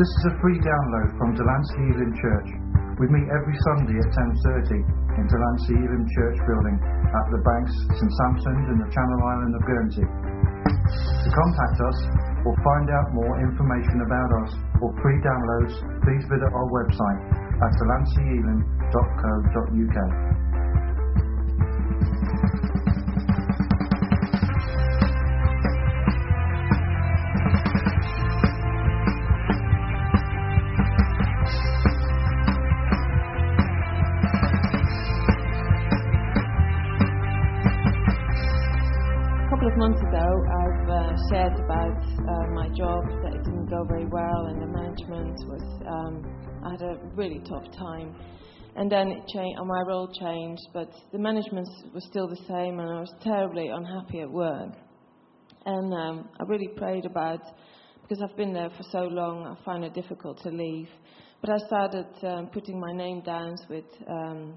This is a free download from Delancey Elim Church. We meet every Sunday at 10.30 in Delancey Elim Church building at the Banks, St Sampson's in the Channel Island of Guernsey. To contact us or find out more information about us or free downloads, please visit our website at delanceyelim.co.uk. really tough time, and then it changed. and My role changed, but the management was still the same, and I was terribly unhappy at work. And um, I really prayed about because I've been there for so long. I find it difficult to leave, but I started um, putting my name down with. Um,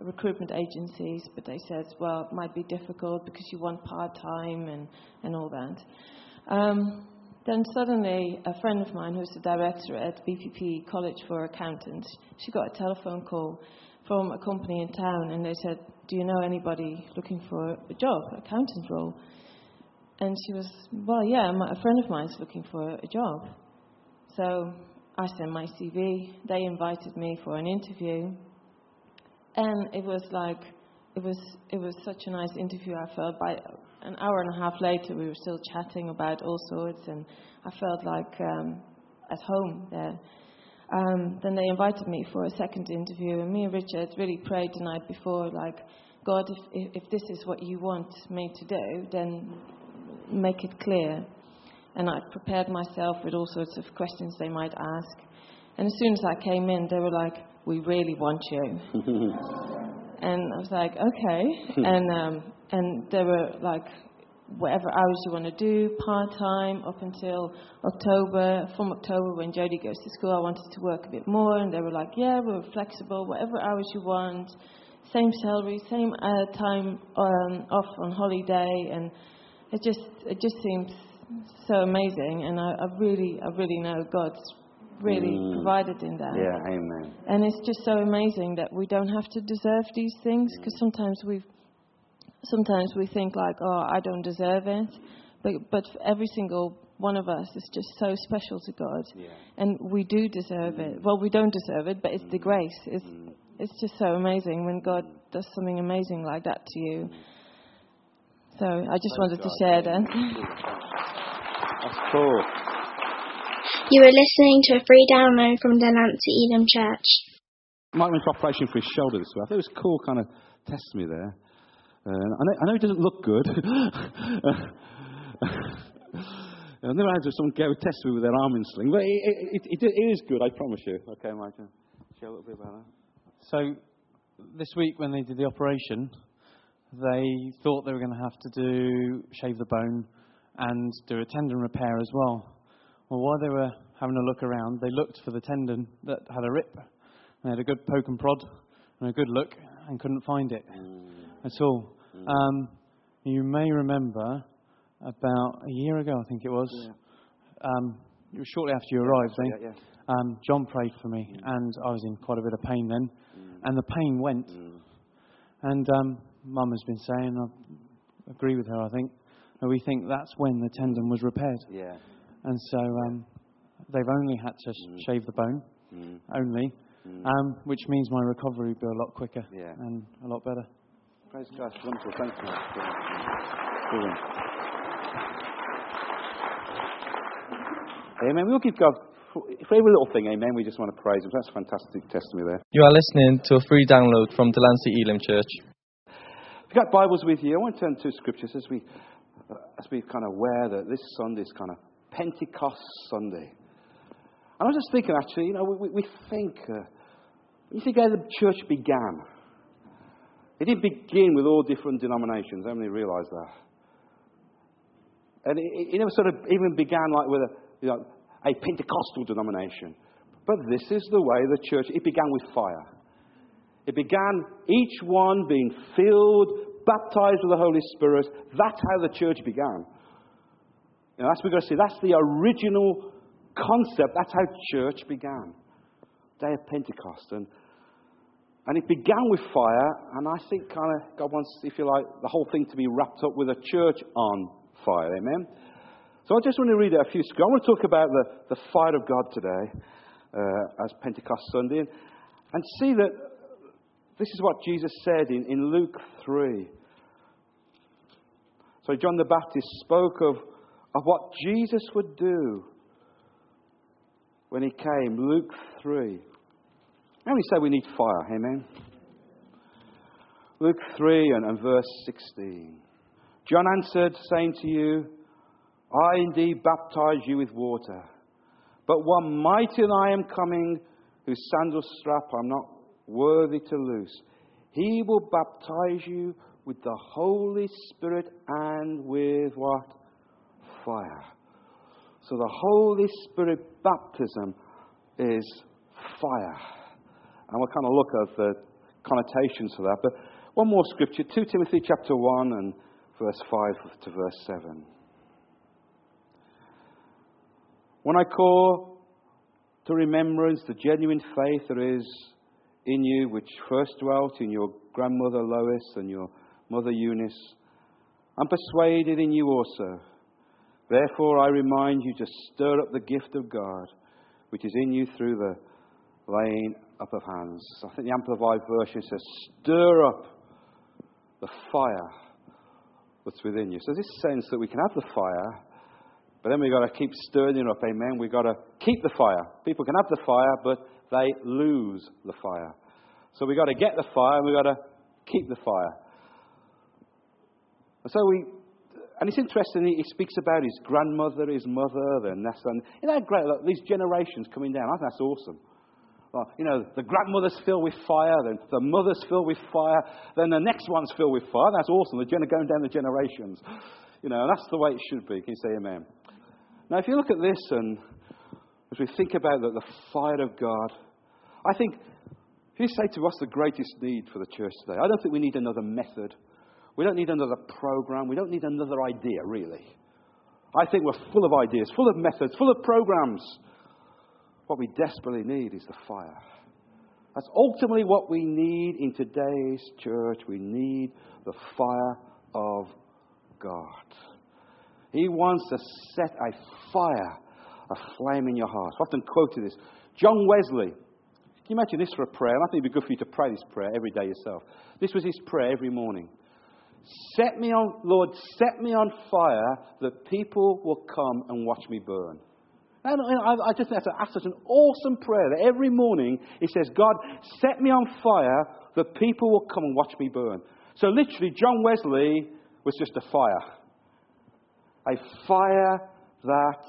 recruitment agencies, but they said, well, it might be difficult because you want part time and, and all that. Um, then suddenly, a friend of mine who's the director at BPP College for Accountants, she got a telephone call from a company in town, and they said, "Do you know anybody looking for a job, accountant role?" And she was, "Well, yeah, a friend of mine's looking for a job." So I sent my CV. They invited me for an interview and it was like it was it was such a nice interview. I felt by an hour and a half later we were still chatting about all sorts, and I felt like um, at home there. Um, then they invited me for a second interview, and me and Richard really prayed the night before, like, God, if, if this is what you want me to do, then make it clear. And I prepared myself with all sorts of questions they might ask. And as soon as I came in, they were like, we really want you. and I was like, okay. and um, and they were like, whatever hours you want to do, part time up until October. From October, when Jodie goes to school, I wanted to work a bit more, and they were like, yeah, we're flexible, whatever hours you want, same salary, same uh, time um, off on holiday, and it just it just seems so amazing, and I, I really I really know God's really Mm. provided in that. Yeah, amen. And it's just so amazing that we don't have to deserve these things because sometimes we sometimes we think like, oh, I don't deserve it, but but every single one of us is just so special to God, Yeah. and we do deserve it. Mm. Well, we don't deserve it, but it's the mm. grace. It's mm. it's just so amazing when God does something amazing like that to you. So I just wanted to share that. That's cool. You are listening to a free download from the Lancey Elam Church. Mike went to operation for his shoulder this week. I thought it was cool, kind of test me there. Uh, I, know, I know it doesn't look good. I've never had someone go test me with their arm in sling, but it, it, it, it is good, I promise you. Okay, Mike, share a little bit about that. So, this week when they did the operation, they thought they were going to have to do shave the bone and do a tendon repair as well. Well, while they were having a look around, they looked for the tendon that had a rip. They had a good poke and prod and a good look and couldn't find it at all. Um, you may remember about a year ago, I think it was. Um, it was shortly after you arrived. Yeah, eh? yeah. um, John prayed for me, and I was in quite a bit of pain then, and the pain went. And um, Mum has been saying, I agree with her, I think, and we think that's when the tendon was repaired. Yeah. And so um, they've only had to sh- shave the bone, Mm. only, um, which means my recovery will be a lot quicker Yeah. and a lot better. Praise God. Wonderful. Thanks, Mike. Brilliant. Amen. We'll give God, for every little thing, amen, we just want to praise Him. That's fantastic testimony there. You are listening to a free download from Delancey Elim Church. If you've got Bibles with you, I want to turn to scriptures as we, uh, as we kind of aware that this Sunday is kind of Pentecost Sunday. And I was just thinking, actually, you know, we, we we think, uh, you think how the church began, it didn't begin with all different denominations. How many realise that? And it, it never sort of even began like with a, you know, a Pentecostal denomination. But this is the way the church, it began with fire. It began each one being filled, baptized with the Holy Spirit. That's how the church began. You know, that's we've got to see. That's the original concept, that's how church began. Day of Pentecost. And, and it began with fire, and I think kind of God wants, if you like, the whole thing to be wrapped up with a church on fire. Amen? So I just want to read a few scriptures. I want to talk about the, the fire of God today uh, as Pentecost Sunday and, and see that this is what Jesus said in, in Luke 3. So John the Baptist spoke of, of what Jesus would do when he came. Luke 3. How many say we need fire? Amen. Luke 3 and, and verse 16. John answered, saying to you, I indeed baptize you with water, but one mightier than I am coming, whose sandal strap I'm not worthy to loose. He will baptize you with the Holy Spirit and with what? Fire. So the Holy Spirit baptism is fire. And we'll kind of look at the connotations of that. But one more scripture 2 Timothy chapter 1 and verse 5 to verse 7. When I call to remembrance the genuine faith there is in you, which first dwelt in your grandmother Lois and your mother Eunice, I'm persuaded in you also. Therefore, I remind you to stir up the gift of God, which is in you through the laying up of hands. I think the Amplified Version says, stir up the fire that's within you. So, this sense that we can have the fire, but then we've got to keep stirring it up, amen. We've got to keep the fire. People can have the fire, but they lose the fire. So we've got to get the fire and we've got to keep the fire. And so we, and it's interesting, he speaks about his grandmother, his mother, and that's, and isn't that great? Like, these generations coming down, I think that's awesome. Oh, you know, the grandmother's filled with fire, then the mother's filled with fire, then the next one's filled with fire. That's awesome. They're going down the generations. You know, that's the way it should be. Can you say amen? Now, if you look at this and as we think about the, the fire of God, I think if you say to us the greatest need for the church today, I don't think we need another method. We don't need another program. We don't need another idea, really. I think we're full of ideas, full of methods, full of programs. What we desperately need is the fire. That's ultimately what we need in today's church. We need the fire of God. He wants to set a fire, a flame in your heart. I've often quoted this. John Wesley, can you imagine this for a prayer? I think it'd be good for you to pray this prayer every day yourself. This was his prayer every morning. Set me on, Lord, set me on fire that people will come and watch me burn. And I just think that's, such an awesome prayer that every morning he says, God, set me on fire that people will come and watch me burn. So literally, John Wesley was just a fire a fire that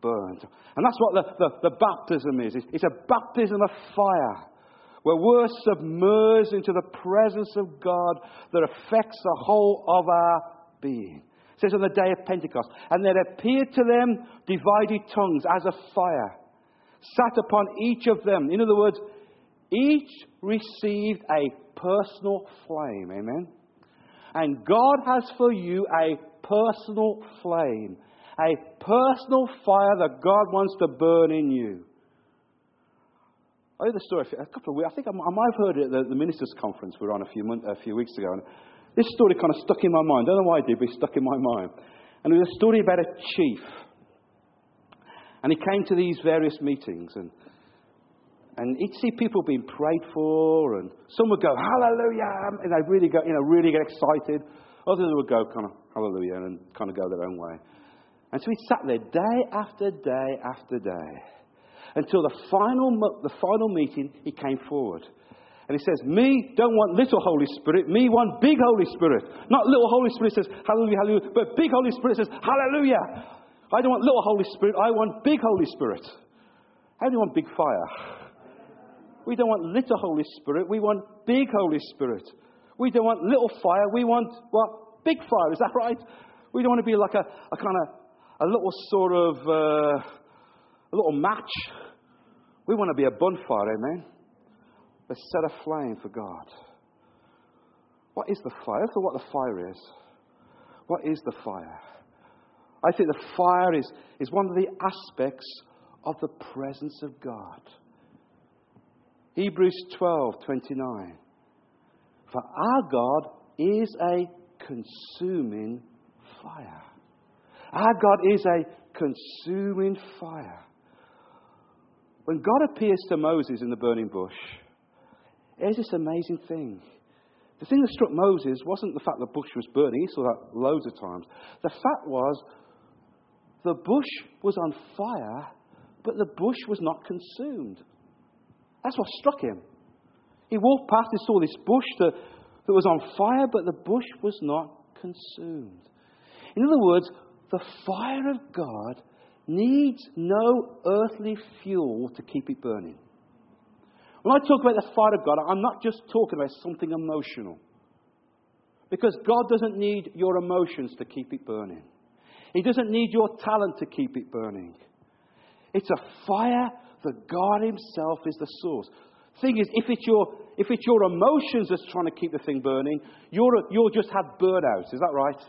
burned. And that's what the, the, the baptism is. It's, it's a baptism of fire where we're submerged into the presence of God that affects the whole of our being. Says on the day of Pentecost, and there appeared to them divided tongues as a fire, sat upon each of them. In other words, each received a personal flame. Amen. And God has for you a personal flame, a personal fire that God wants to burn in you. I heard the story a couple of weeks. I think I might have heard it at the, ministers' conference we were on a few, a few weeks ago. This story kind of stuck in my mind. I don't know why it did, but it stuck in my mind. And it was a story about a chief. And he came to these various meetings, and and he'd see people being prayed for, and some would go hallelujah, and they'd really go, you know, really get excited. Others would go kind of hallelujah and kind of go their own way. And so he sat there day after day after day until the final, the final meeting, he came forward. And he says, Me don't want little Holy Spirit, me want big Holy Spirit. Not little Holy Spirit says, Hallelujah, Hallelujah, but big Holy Spirit says, Hallelujah. I don't want little Holy Spirit, I want big Holy Spirit. How do you want big fire? We don't want little Holy Spirit, we want big Holy Spirit. We don't want little fire, we want what? Big fire, is that right? We don't want to be like a, a kind of a little sort of uh, a little match. We want to be a bonfire, amen? Let's set a flame for God. What is the fire? That's what the fire is. What is the fire? I think the fire is, is one of the aspects of the presence of God. Hebrews 12:29 For our God is a consuming fire. Our God is a consuming fire. When God appears to Moses in the burning bush, here's this amazing thing. The thing that struck Moses wasn't the fact the bush was burning, he saw that loads of times. The fact was the bush was on fire, but the bush was not consumed. That's what struck him. He walked past and saw this bush that, that was on fire, but the bush was not consumed. In other words, the fire of God needs no earthly fuel to keep it burning. When I talk about the fire of God, I'm not just talking about something emotional. Because God doesn't need your emotions to keep it burning. He doesn't need your talent to keep it burning. It's a fire that God Himself is the source. Thing is, if it's your, if it's your emotions that's trying to keep the thing burning, you're, you'll just have burnout. Is that right?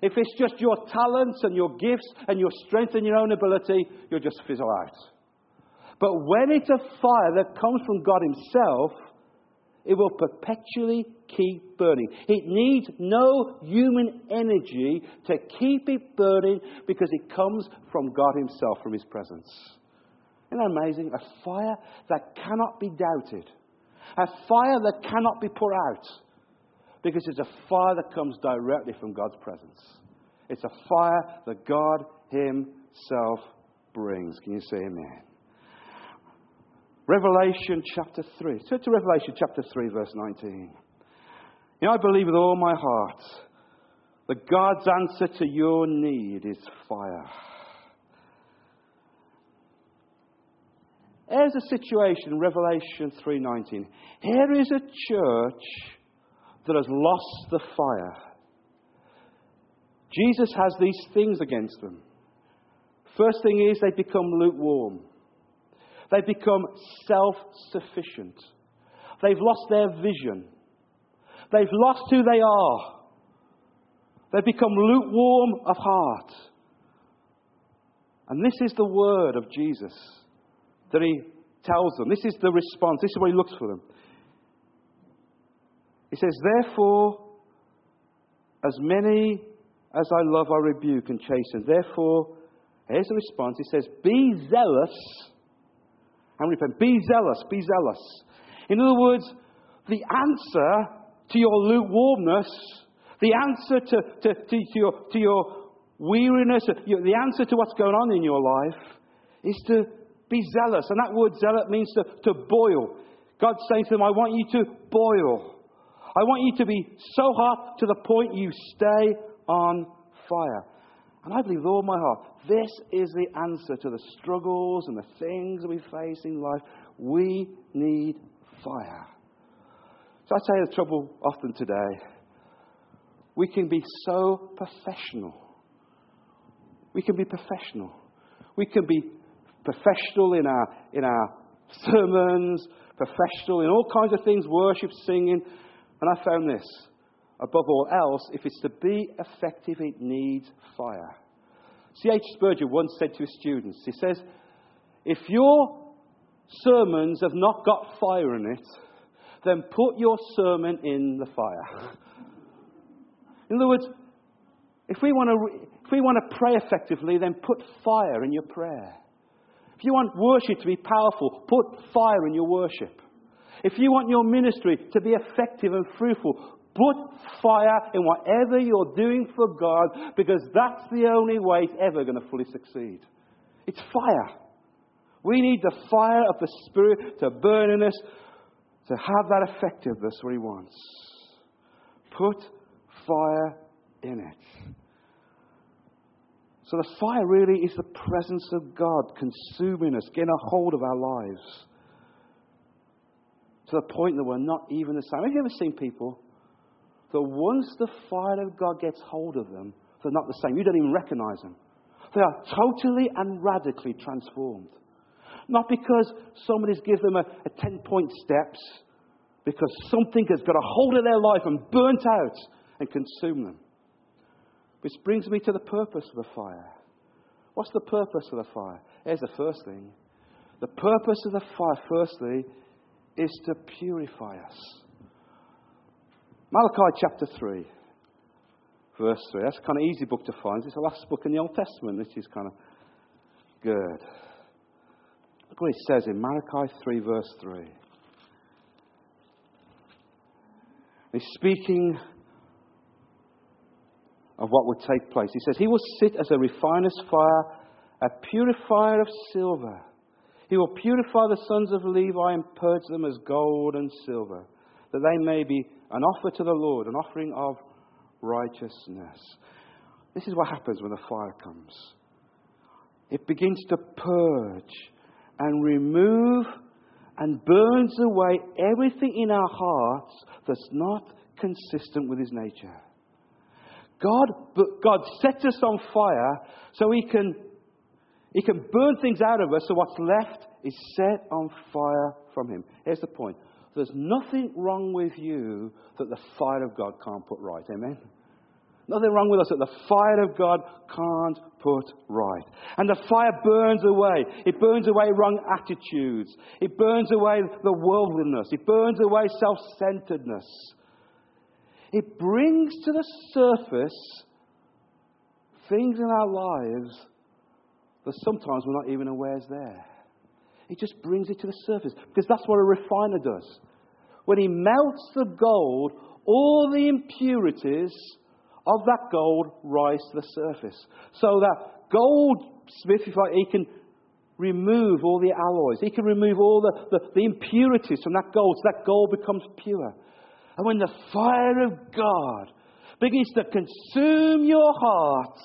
If it's just your talents and your gifts and your strength and your own ability, you'll just fizzle out. But when it's a fire that comes from God Himself, it will perpetually keep burning. It needs no human energy to keep it burning because it comes from God Himself, from His presence. Isn't that amazing? A fire that cannot be doubted. A fire that cannot be put out. Because it's a fire that comes directly from God's presence. It's a fire that God Himself brings. Can you say amen? Revelation chapter 3. Turn to Revelation chapter 3, verse 19. You know, I believe with all my heart that God's answer to your need is fire. Here's a situation Revelation 3:19. Here is a church that has lost the fire. Jesus has these things against them. First thing is they become lukewarm. They become self sufficient. They've lost their vision. They've lost who they are. They've become lukewarm of heart. And this is the word of Jesus that he tells them. This is the response. This is what he looks for them. He says, Therefore, as many as I love, I rebuke and chasten. Therefore, here's the response. He says, Be zealous and repent. Be zealous, be zealous. In other words, the answer to your lukewarmness, the answer to, to, to, to your, to your weariness, the answer to what's going on in your life is to be zealous. And that word zealot means to, to boil. God's saying to them, I want you to boil. I want you to be so hot to the point you stay on fire. And I believe with all my heart, this is the answer to the struggles and the things we face in life. We need fire. So I you the trouble often today. We can be so professional. We can be professional. We can be professional in our, in our sermons, professional in all kinds of things, worship, singing. And I found this above all else, if it's to be effective, it needs fire. C.H. Spurgeon once said to his students, he says, if your sermons have not got fire in it, then put your sermon in the fire. In other words, if we want to, if we want to pray effectively, then put fire in your prayer. If you want worship to be powerful, put fire in your worship. If you want your ministry to be effective and fruitful, Put fire in whatever you're doing for God because that's the only way it's ever going to fully succeed. It's fire. We need the fire of the Spirit to burn in us to have that effectiveness where He wants. Put fire in it. So the fire really is the presence of God consuming us, getting a hold of our lives to the point that we're not even the same. Have you ever seen people that once the fire of God gets hold of them, they're not the same. You don't even recognize them. They are totally and radically transformed. Not because somebody's given them a, a 10 point steps, because something has got a hold of their life and burnt out and consumed them. Which brings me to the purpose of the fire. What's the purpose of the fire? Here's the first thing. The purpose of the fire, firstly, is to purify us. Malachi chapter 3, verse 3. That's kind of easy book to find. It's the last book in the Old Testament, which is kind of good. Look what it says in Malachi 3, verse 3. He's speaking of what would take place. He says, He will sit as a refiner's fire, a purifier of silver. He will purify the sons of Levi and purge them as gold and silver, that they may be an offer to the Lord, an offering of righteousness. This is what happens when the fire comes. It begins to purge and remove and burns away everything in our hearts that's not consistent with His nature. God, God sets us on fire so He can, he can burn things out of us, so what's left is set on fire from Him. Here's the point there's nothing wrong with you that the fire of God can't put right. Amen? Nothing wrong with us that the fire of God can't put right. And the fire burns away. It burns away wrong attitudes. It burns away the worldliness. It burns away self centeredness. It brings to the surface things in our lives that sometimes we're not even aware is there. It just brings it to the surface because that's what a refiner does. When he melts the gold, all the impurities of that gold rise to the surface. So that goldsmith, if like, he can remove all the alloys, he can remove all the, the, the impurities from that gold, so that gold becomes pure. And when the fire of God begins to consume your heart,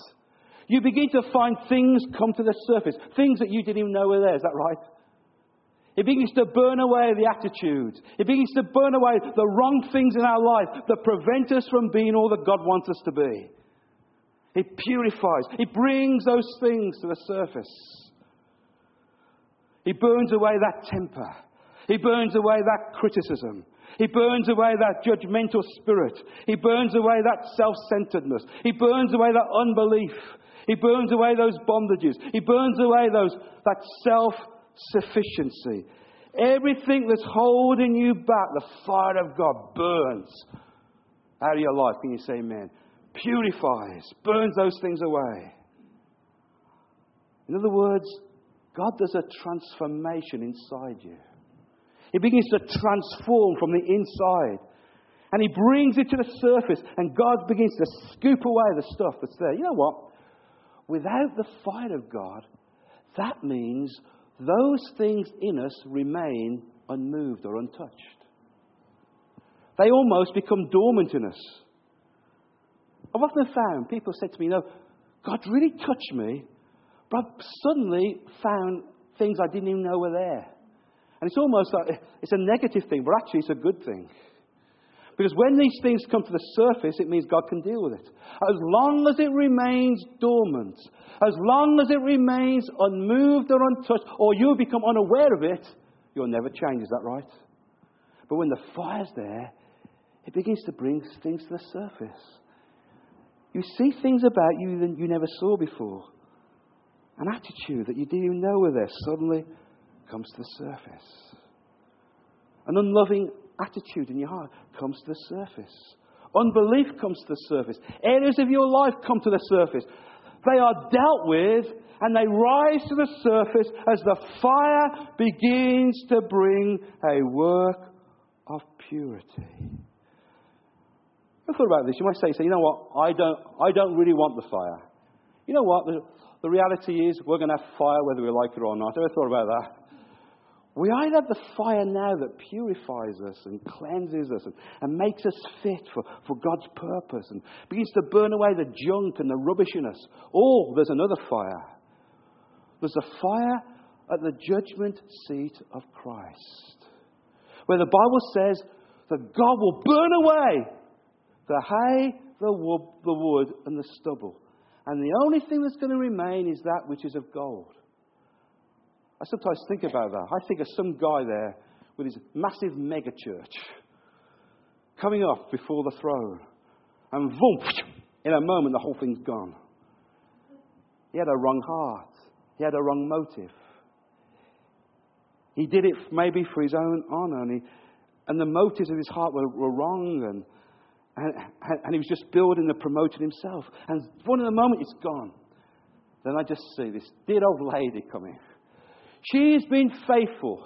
you begin to find things come to the surface, things that you didn't even know were there. Is that right? It begins to burn away the attitudes. It begins to burn away the wrong things in our life that prevent us from being all that God wants us to be. It purifies. It brings those things to the surface. He burns away that temper. He burns away that criticism. He burns away that judgmental spirit. He burns away that self centeredness. He burns away that unbelief. He burns away those bondages. He burns away those, that self sufficiency. Everything that's holding you back, the fire of God burns out of your life. Can you say amen? Purifies, burns those things away. In other words, God does a transformation inside you. He begins to transform from the inside. And He brings it to the surface, and God begins to scoop away the stuff that's there. You know what? Without the fire of God, that means those things in us remain unmoved or untouched. They almost become dormant in us. I've often found people say to me, No, God really touched me, but I've suddenly found things I didn't even know were there. And it's almost like it's a negative thing, but actually it's a good thing. Because when these things come to the surface, it means God can deal with it. As long as it remains dormant, as long as it remains unmoved or untouched, or you become unaware of it, you'll never change. Is that right? But when the fire's there, it begins to bring things to the surface. You see things about you that you never saw before. An attitude that you didn't know were there suddenly comes to the surface. An unloving attitude in your heart comes to the surface. Unbelief comes to the surface. Areas of your life come to the surface. They are dealt with and they rise to the surface as the fire begins to bring a work of purity. I thought about this. You might say, say, you know what? I don't, I don't really want the fire. You know what? The, the reality is we're going to have fire whether we like it or not. Ever thought about that? We either have the fire now that purifies us and cleanses us and, and makes us fit for, for God's purpose and begins to burn away the junk and the rubbish in us, or there's another fire. There's a fire at the judgment seat of Christ, where the Bible says that God will burn away the hay, the wood, the wood and the stubble. And the only thing that's going to remain is that which is of gold. I sometimes think about that. I think of some guy there with his massive mega church coming up before the throne. And boom, in a moment, the whole thing's gone. He had a wrong heart. He had a wrong motive. He did it maybe for his own honor, and, he, and the motives of his heart were, were wrong, and, and, and he was just building and promoting himself. And one of the moment it's gone, then I just see this dear old lady coming. She has been faithful.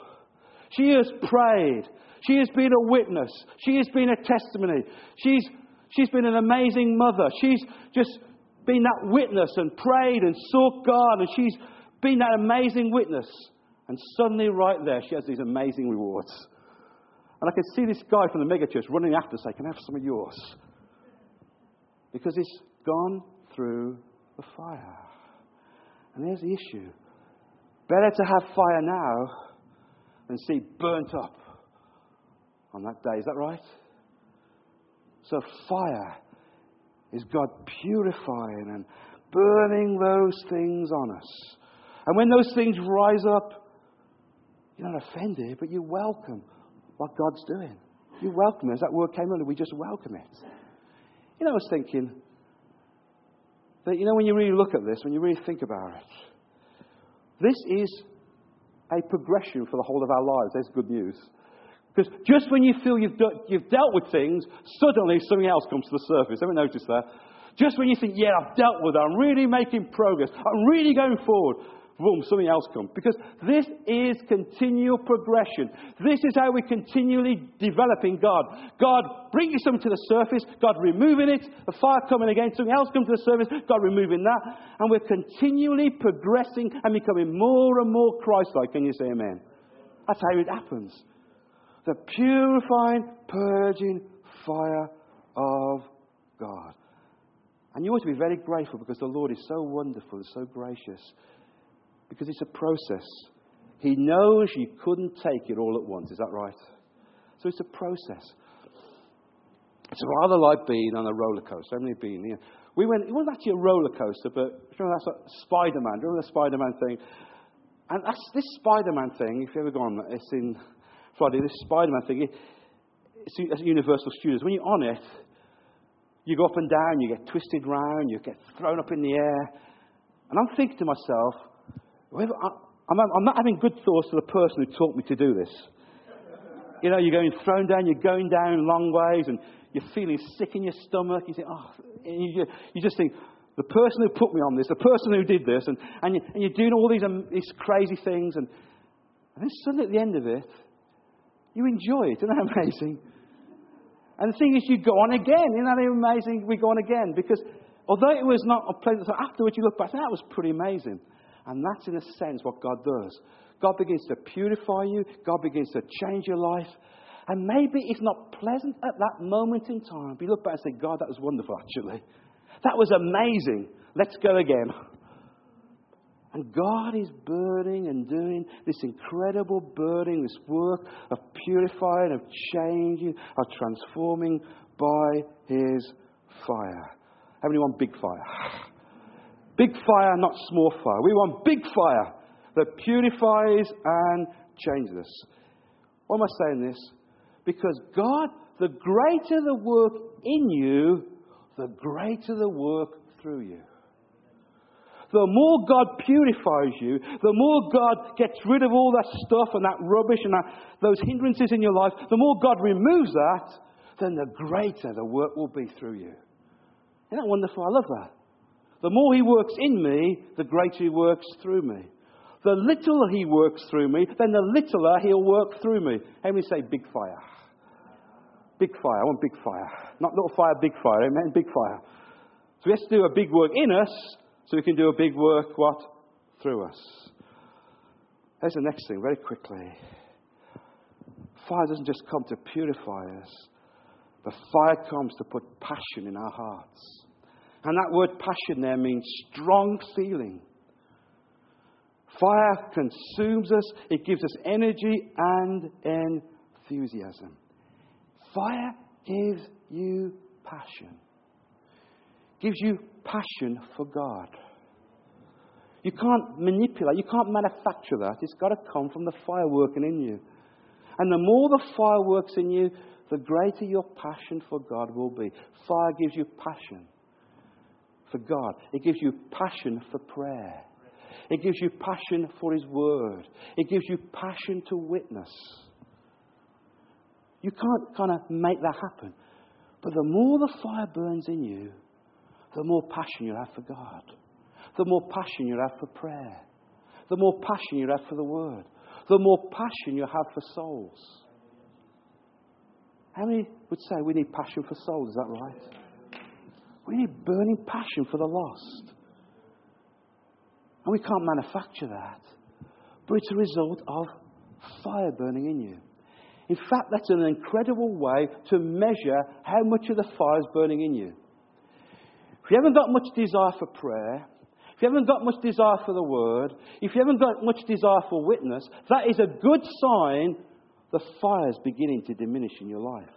She has prayed. She has been a witness. She has been a testimony. She's, she's been an amazing mother. She's just been that witness and prayed and sought God, and she's been that amazing witness. And suddenly, right there, she has these amazing rewards. And I can see this guy from the megachurch running after, saying, Can I have some of yours? Because it's gone through the fire. And there's the issue. Better to have fire now than see burnt up on that day. Is that right? So, fire is God purifying and burning those things on us. And when those things rise up, you're not offended, but you welcome what God's doing. You welcome it. As that word came under, we just welcome it. You know, I was thinking that, you know, when you really look at this, when you really think about it, this is a progression for the whole of our lives. That's good news. Because just when you feel you've, you've dealt with things, suddenly something else comes to the surface. Haven't noticed that? Just when you think, yeah, I've dealt with that, I'm really making progress, I'm really going forward, boom, something else comes. Because this is continual progression. This is how we're continually developing God. God bringing something to the surface, God removing it, the fire coming again, something else comes to the surface, God removing that. And we're continually progressing and becoming more and more Christ like. Can you say amen? That's how it happens. The purifying, purging fire of God. And you ought to be very grateful because the Lord is so wonderful so gracious because it's a process. He knows you couldn't take it all at once. Is that right? So it's a process. It's rather like being on a roller coaster. Have been here? We went, it wasn't actually a roller coaster, but remember that's like Spider Man. Remember the Spider Man thing? And that's this Spider Man thing, if you've ever gone, it's in Friday, this Spider Man thing, it's at Universal Studios. When you're on it, you go up and down, you get twisted round, you get thrown up in the air. And I'm thinking to myself, I'm not having good thoughts for the person who taught me to do this. You know, you're going thrown down, you're going down long ways, and you're feeling sick in your stomach. You think, oh, you, you just think, the person who put me on this, the person who did this, and, and, you, and you're doing all these, um, these crazy things, and, and then suddenly at the end of it, you enjoy it. Isn't that amazing? And the thing is, you go on again. Isn't that amazing? We go on again. Because although it was not a pleasant, afterwards you look back, and that was pretty amazing. And that's, in a sense, what God does. God begins to purify you, God begins to change your life. And maybe it's not pleasant at that moment in time. But you look back and say, God, that was wonderful, actually. That was amazing. Let's go again. And God is burning and doing this incredible burning, this work of purifying, of changing, of transforming by His fire. How many want big fire? Big fire, not small fire. We want big fire that purifies and changes us. Why am I saying this? Because God, the greater the work in you, the greater the work through you. The more God purifies you, the more God gets rid of all that stuff and that rubbish and that, those hindrances in your life, the more God removes that, then the greater the work will be through you. Isn't that wonderful? I love that. The more He works in me, the greater He works through me. The littler He works through me, then the littler He'll work through me. How many say big fire? Big fire. I want big fire. Not little fire, big fire. Amen? Big fire. So he has to do a big work in us so we can do a big work, what? Through us. There's the next thing, very quickly. Fire doesn't just come to purify us, the fire comes to put passion in our hearts. And that word passion there means strong feeling. Fire consumes us, it gives us energy and enthusiasm. Fire gives you passion, gives you passion for God. You can't manipulate, you can't manufacture that. It's got to come from the fire working in you. And the more the fire works in you, the greater your passion for God will be. Fire gives you passion for God. It gives you passion for prayer. It gives you passion for His Word. It gives you passion to witness. You can't kind of make that happen. But the more the fire burns in you, the more passion you have for God, the more passion you have for prayer, the more passion you have for the Word, the more passion you have for souls. How many would say we need passion for souls? Is that right? We need burning passion for the lost. And we can't manufacture that. But it's a result of fire burning in you. In fact, that's an incredible way to measure how much of the fire is burning in you. If you haven't got much desire for prayer, if you haven't got much desire for the word, if you haven't got much desire for witness, that is a good sign the fire is beginning to diminish in your life.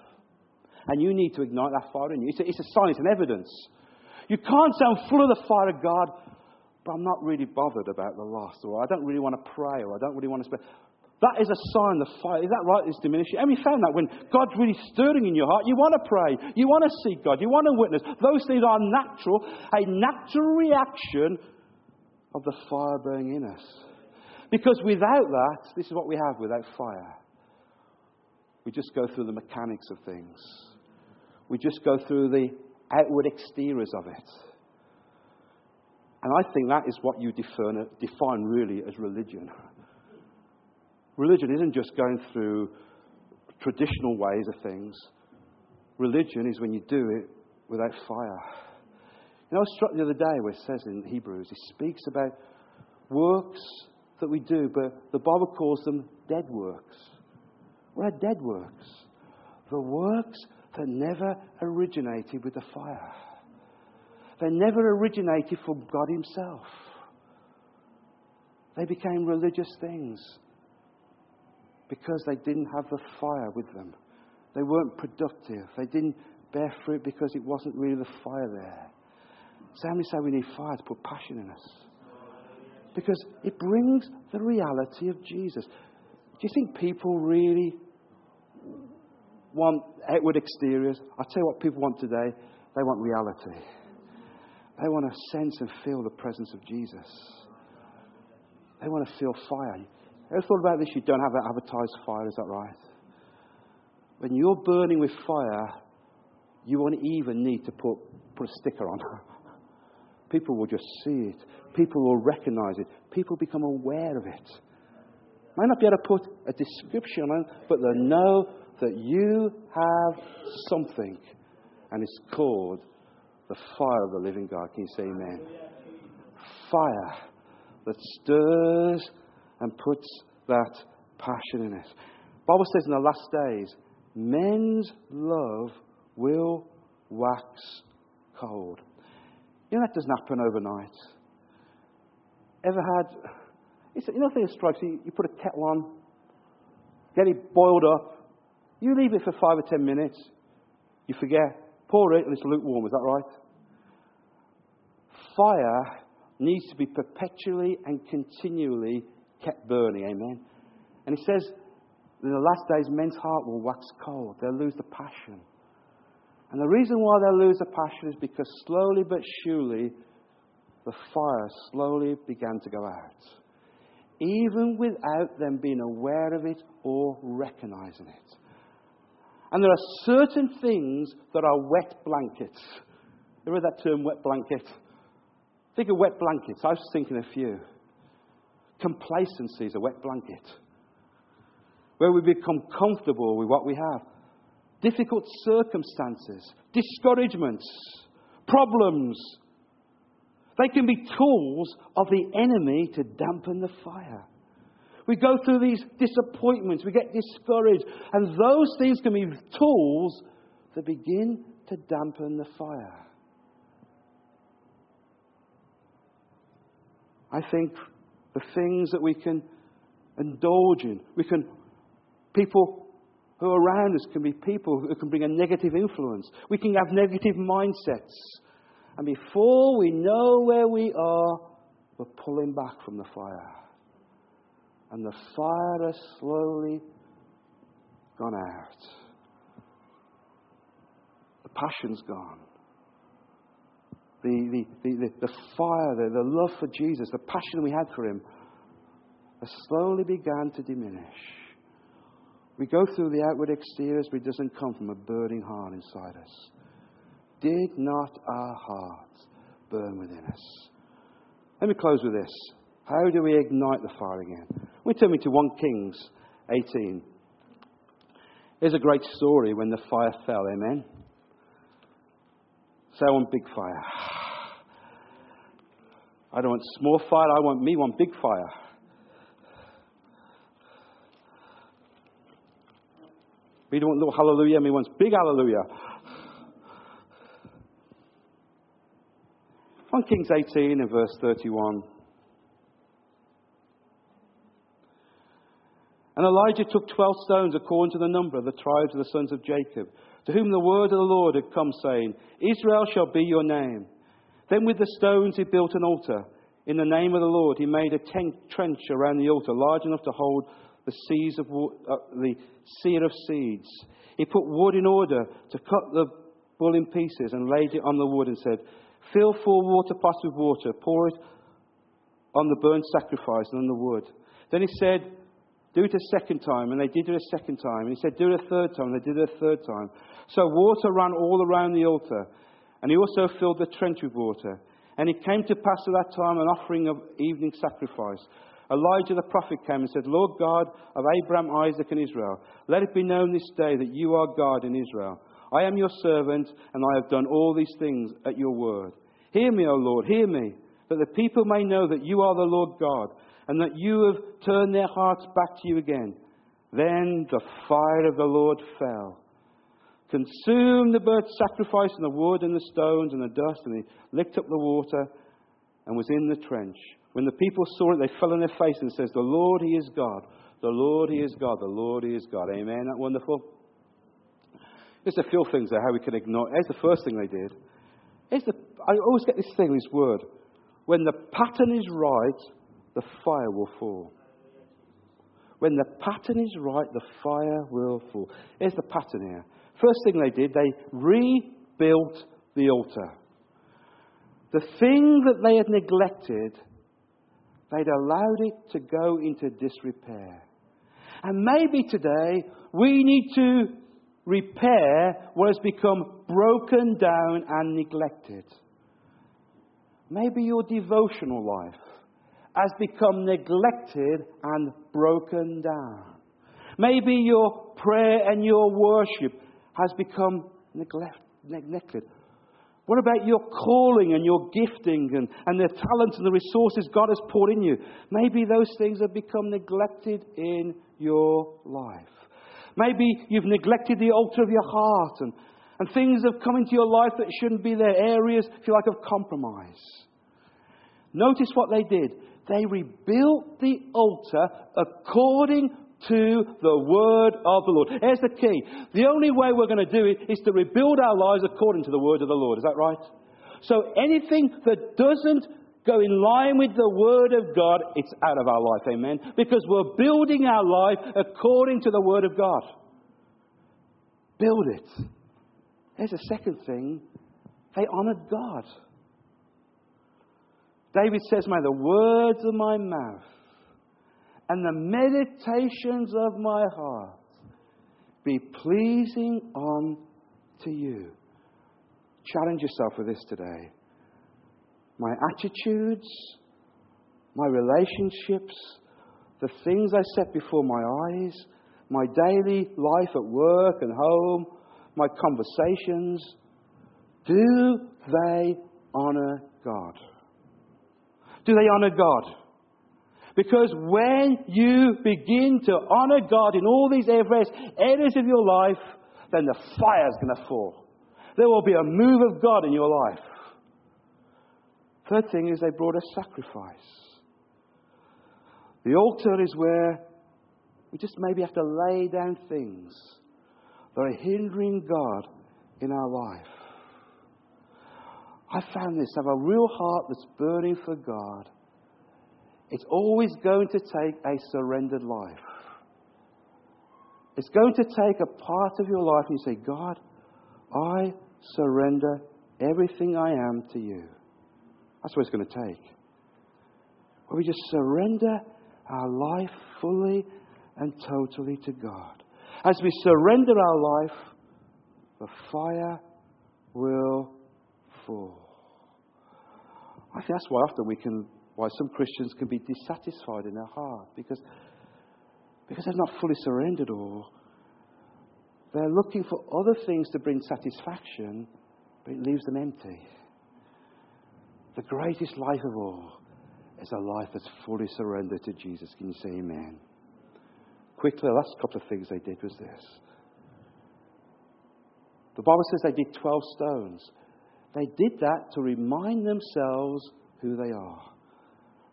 And you need to ignite that fire in you. It's a, it's a sign, it's an evidence. You can't say, I'm full of the fire of God, but I'm not really bothered about the lost, or I don't really want to pray, or I don't really want to spend. That is a sign the fire, is that right? It's diminishing. And we found that when God's really stirring in your heart, you want to pray, you want to seek God, you want to witness. Those things are natural, a natural reaction of the fire burning in us. Because without that, this is what we have without fire. We just go through the mechanics of things. We just go through the outward exteriors of it. And I think that is what you define, define really as religion. Religion isn't just going through traditional ways of things. Religion is when you do it without fire. You know, I was struck the other day where it says in Hebrews, it speaks about works that we do, but the Bible calls them dead works. Are dead works? The works that never originated with the fire. They never originated from God Himself. They became religious things because they didn't have the fire with them. They weren't productive. They didn't bear fruit because it wasn't really the fire there. So, many say we need fire to put passion in us? Because it brings the reality of Jesus. Do you think people really want outward exteriors? i tell you what people want today. They want reality. They want to sense and feel the presence of Jesus. They want to feel fire. Ever thought about this? You don't have that advertised fire, is that right? When you're burning with fire, you won't even need to put, put a sticker on. People will just see it. People will recognize it. People become aware of it. Might not be able to put a description on it, but they know that you have something, and it's called the fire of the living God. Can you say amen? Fire that stirs and puts that passion in us. Bible says in the last days, men's love will wax cold. You know that doesn't happen overnight. Ever had? You know, the thing that strikes you. You put a kettle on, get it boiled up. You leave it for five or ten minutes. You forget. Pour it, and it's lukewarm. Is that right? Fire needs to be perpetually and continually kept burning. Amen. And he says, in the last days, men's heart will wax cold. They'll lose the passion. And the reason why they'll lose the passion is because slowly but surely, the fire slowly began to go out. Even without them being aware of it or recognizing it. And there are certain things that are wet blankets. You read that term, wet blanket? Think of wet blankets. I was thinking a few. Complacency is a wet blanket where we become comfortable with what we have. Difficult circumstances, discouragements, problems. They can be tools of the enemy to dampen the fire. We go through these disappointments, we get discouraged, and those things can be tools that begin to dampen the fire. I think the things that we can indulge in, we can, people who are around us can be people who can bring a negative influence. We can have negative mindsets. And before we know where we are, we're pulling back from the fire. And the fire has slowly gone out. The passion's gone. the, the, the, the, fire, the, the love for Jesus, the passion we had for him, has slowly began to diminish. We go through the outward exteriors, but it doesn't come from a burning heart inside us. Did not our hearts burn within us? Let me close with this. How do we ignite the fire again? We turn me to 1 Kings 18. Here's a great story when the fire fell, amen? Say, I want big fire. I don't want small fire, I want me one big fire. We don't want little hallelujah, me wants big hallelujah. 1 Kings 18 and verse 31. And Elijah took twelve stones according to the number of the tribes of the sons of Jacob, to whom the word of the Lord had come, saying, Israel shall be your name. Then with the stones he built an altar. In the name of the Lord he made a ten- trench around the altar, large enough to hold the seeds of uh, the seed of seeds. He put wood in order to cut the bull in pieces and laid it on the wood and said, Fill four water pots with water, pour it on the burnt sacrifice and on the wood. Then he said, Do it a second time. And they did it a second time. And he said, Do it a third time. And they did it a third time. So water ran all around the altar. And he also filled the trench with water. And it came to pass at that time an offering of evening sacrifice. Elijah the prophet came and said, Lord God of Abraham, Isaac, and Israel, let it be known this day that you are God in Israel. I am your servant, and I have done all these things at your word. Hear me, O Lord, hear me, that the people may know that you are the Lord God, and that you have turned their hearts back to you again. Then the fire of the Lord fell, consumed the burnt sacrifice, and the wood, and the stones, and the dust, and he licked up the water, and was in the trench. When the people saw it, they fell on their face and says, The Lord, He is God. The Lord, He is God. The Lord, He is God. Amen. That wonderful? There's a few things there how we can ignore. Here's the first thing they did. Here's the, I always get this thing, this word. When the pattern is right, the fire will fall. When the pattern is right, the fire will fall. Here's the pattern here. First thing they did, they rebuilt the altar. The thing that they had neglected, they'd allowed it to go into disrepair. And maybe today we need to repair what has become broken down and neglected. Maybe your devotional life has become neglected and broken down. Maybe your prayer and your worship has become neglect, neglected. What about your calling and your gifting and, and the talents and the resources God has poured in you? Maybe those things have become neglected in your life. Maybe you've neglected the altar of your heart and, and things have come into your life that shouldn't be there, areas, if you like, of compromise. Notice what they did. They rebuilt the altar according to the word of the Lord. Here's the key. The only way we're going to do it is to rebuild our lives according to the word of the Lord. Is that right? So anything that doesn't go in line with the word of God, it's out of our life. Amen. Because we're building our life according to the word of God. Build it. There's a second thing. They honored God. David says, May the words of my mouth and the meditations of my heart be pleasing unto you. Challenge yourself with this today. My attitudes, my relationships, the things I set before my eyes, my daily life at work and home, my conversations, do they honor God? Do they honor God? Because when you begin to honor God in all these areas, areas of your life, then the fire is going to fall. There will be a move of God in your life. Third thing is they brought a sacrifice. The altar is where we just maybe have to lay down things that are hindering God in our life. I found this. Have a real heart that's burning for God it's always going to take a surrendered life. It's going to take a part of your life and you say, God, I surrender everything I am to you. That's what it's going to take. Where we just surrender our life fully and totally to God. As we surrender our life, the fire will. I think that's why often we can, why some Christians can be dissatisfied in their heart because, because they've not fully surrendered or they're looking for other things to bring satisfaction, but it leaves them empty. The greatest life of all is a life that's fully surrendered to Jesus. Can you say amen? Quickly, the last couple of things they did was this. The Bible says they did 12 stones. They did that to remind themselves who they are.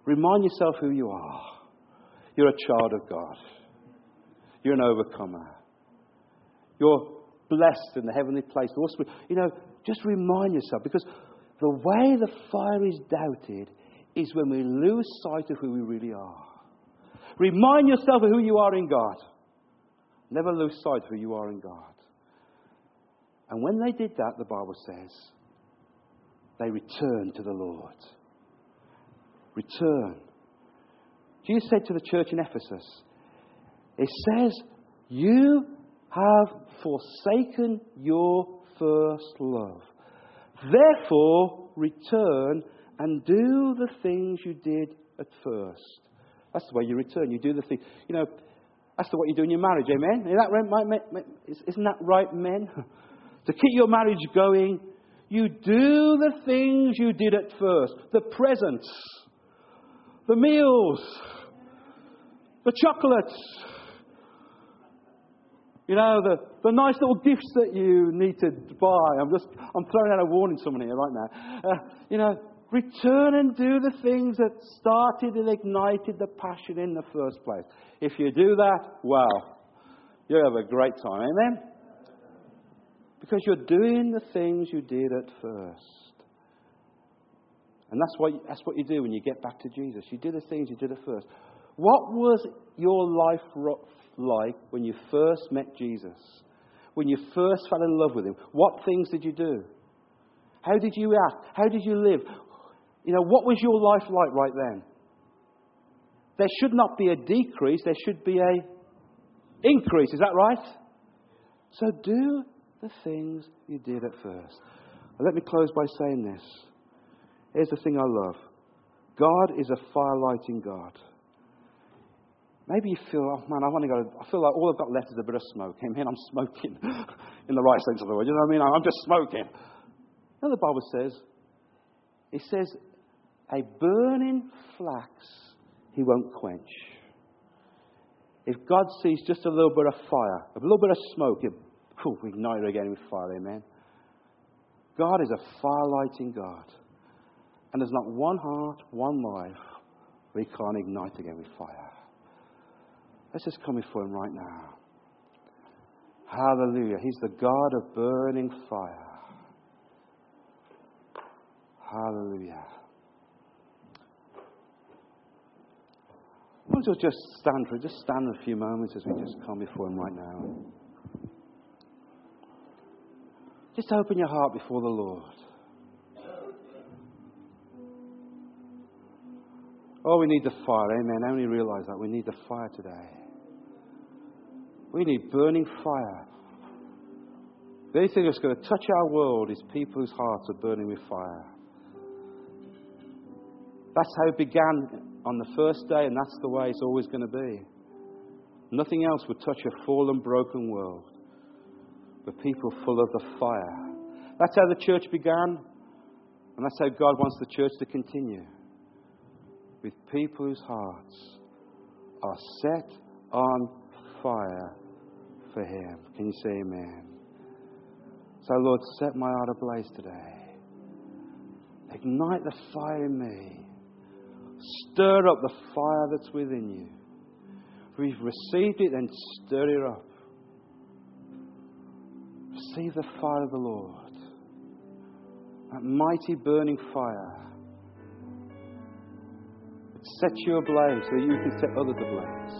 Remind yourself who you are. You're a child of God. You're an overcomer. You're blessed in the heavenly place. You know, just remind yourself because the way the fire is doubted is when we lose sight of who we really are. Remind yourself of who you are in God. Never lose sight of who you are in God. And when they did that, the Bible says, they returned to the Lord. Return. Jesus said to the church in Ephesus, It says, You have forsaken your first love. Therefore, return and do the things you did at first. That's the way you return. You do the thing. You know, that's the what you do in your marriage, amen? Isn't that right men? to keep your marriage going, you do the things you did at first. The presents, the meals, the chocolates, you know, the, the nice little gifts that you need to buy. I'm just, I'm throwing out a warning to someone here right now. Uh, you know, return and do the things that started and ignited the passion in the first place. If you do that, wow, you'll have a great time. Amen? Because you're doing the things you did at first. And that's what, that's what you do when you get back to Jesus. You do the things you did at first. What was your life like when you first met Jesus? When you first fell in love with Him? What things did you do? How did you act? How did you live? You know, what was your life like right then? There should not be a decrease, there should be a increase. Is that right? So do the things you did at first. let me close by saying this. Here's the thing I love God is a fire lighting God. Maybe you feel, oh man, I want to go. I feel like all I've got left is a bit of smoke. I mean, I'm smoking in the right sense of the word. You know what I mean? I'm just smoking. Now the Bible says, it says, a burning flax he won't quench. If God sees just a little bit of fire, a little bit of smoke, he'll ignite it again with fire. Amen. God is a fire lighting God. And there's not one heart, one life we can't ignite again with fire. Let's just come before Him right now. Hallelujah. He's the God of burning fire. Hallelujah. I want to just stand for just stand a few moments as we just come before Him right now. Just open your heart before the Lord. Oh, we need the fire. Amen. I only realize that. We need the fire today. We need burning fire. The only thing that's going to touch our world is people whose hearts are burning with fire. That's how it began on the first day, and that's the way it's always going to be. Nothing else would touch a fallen, broken world but people full of the fire. That's how the church began, and that's how God wants the church to continue with people whose hearts are set on fire for Him. Can you say amen? So, Lord, set my heart ablaze today. Ignite the fire in me. Stir up the fire that's within you. We've received it, then stir it up. Receive the fire of the Lord. That mighty burning fire set you ablaze so that you can set others ablaze.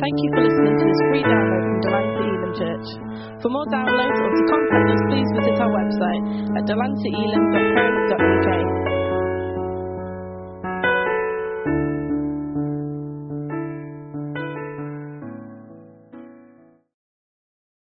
Thank you for listening to this free download from Delancey Elim Church. For more downloads or to contact us, please visit our website at delanceyelim.co.uk.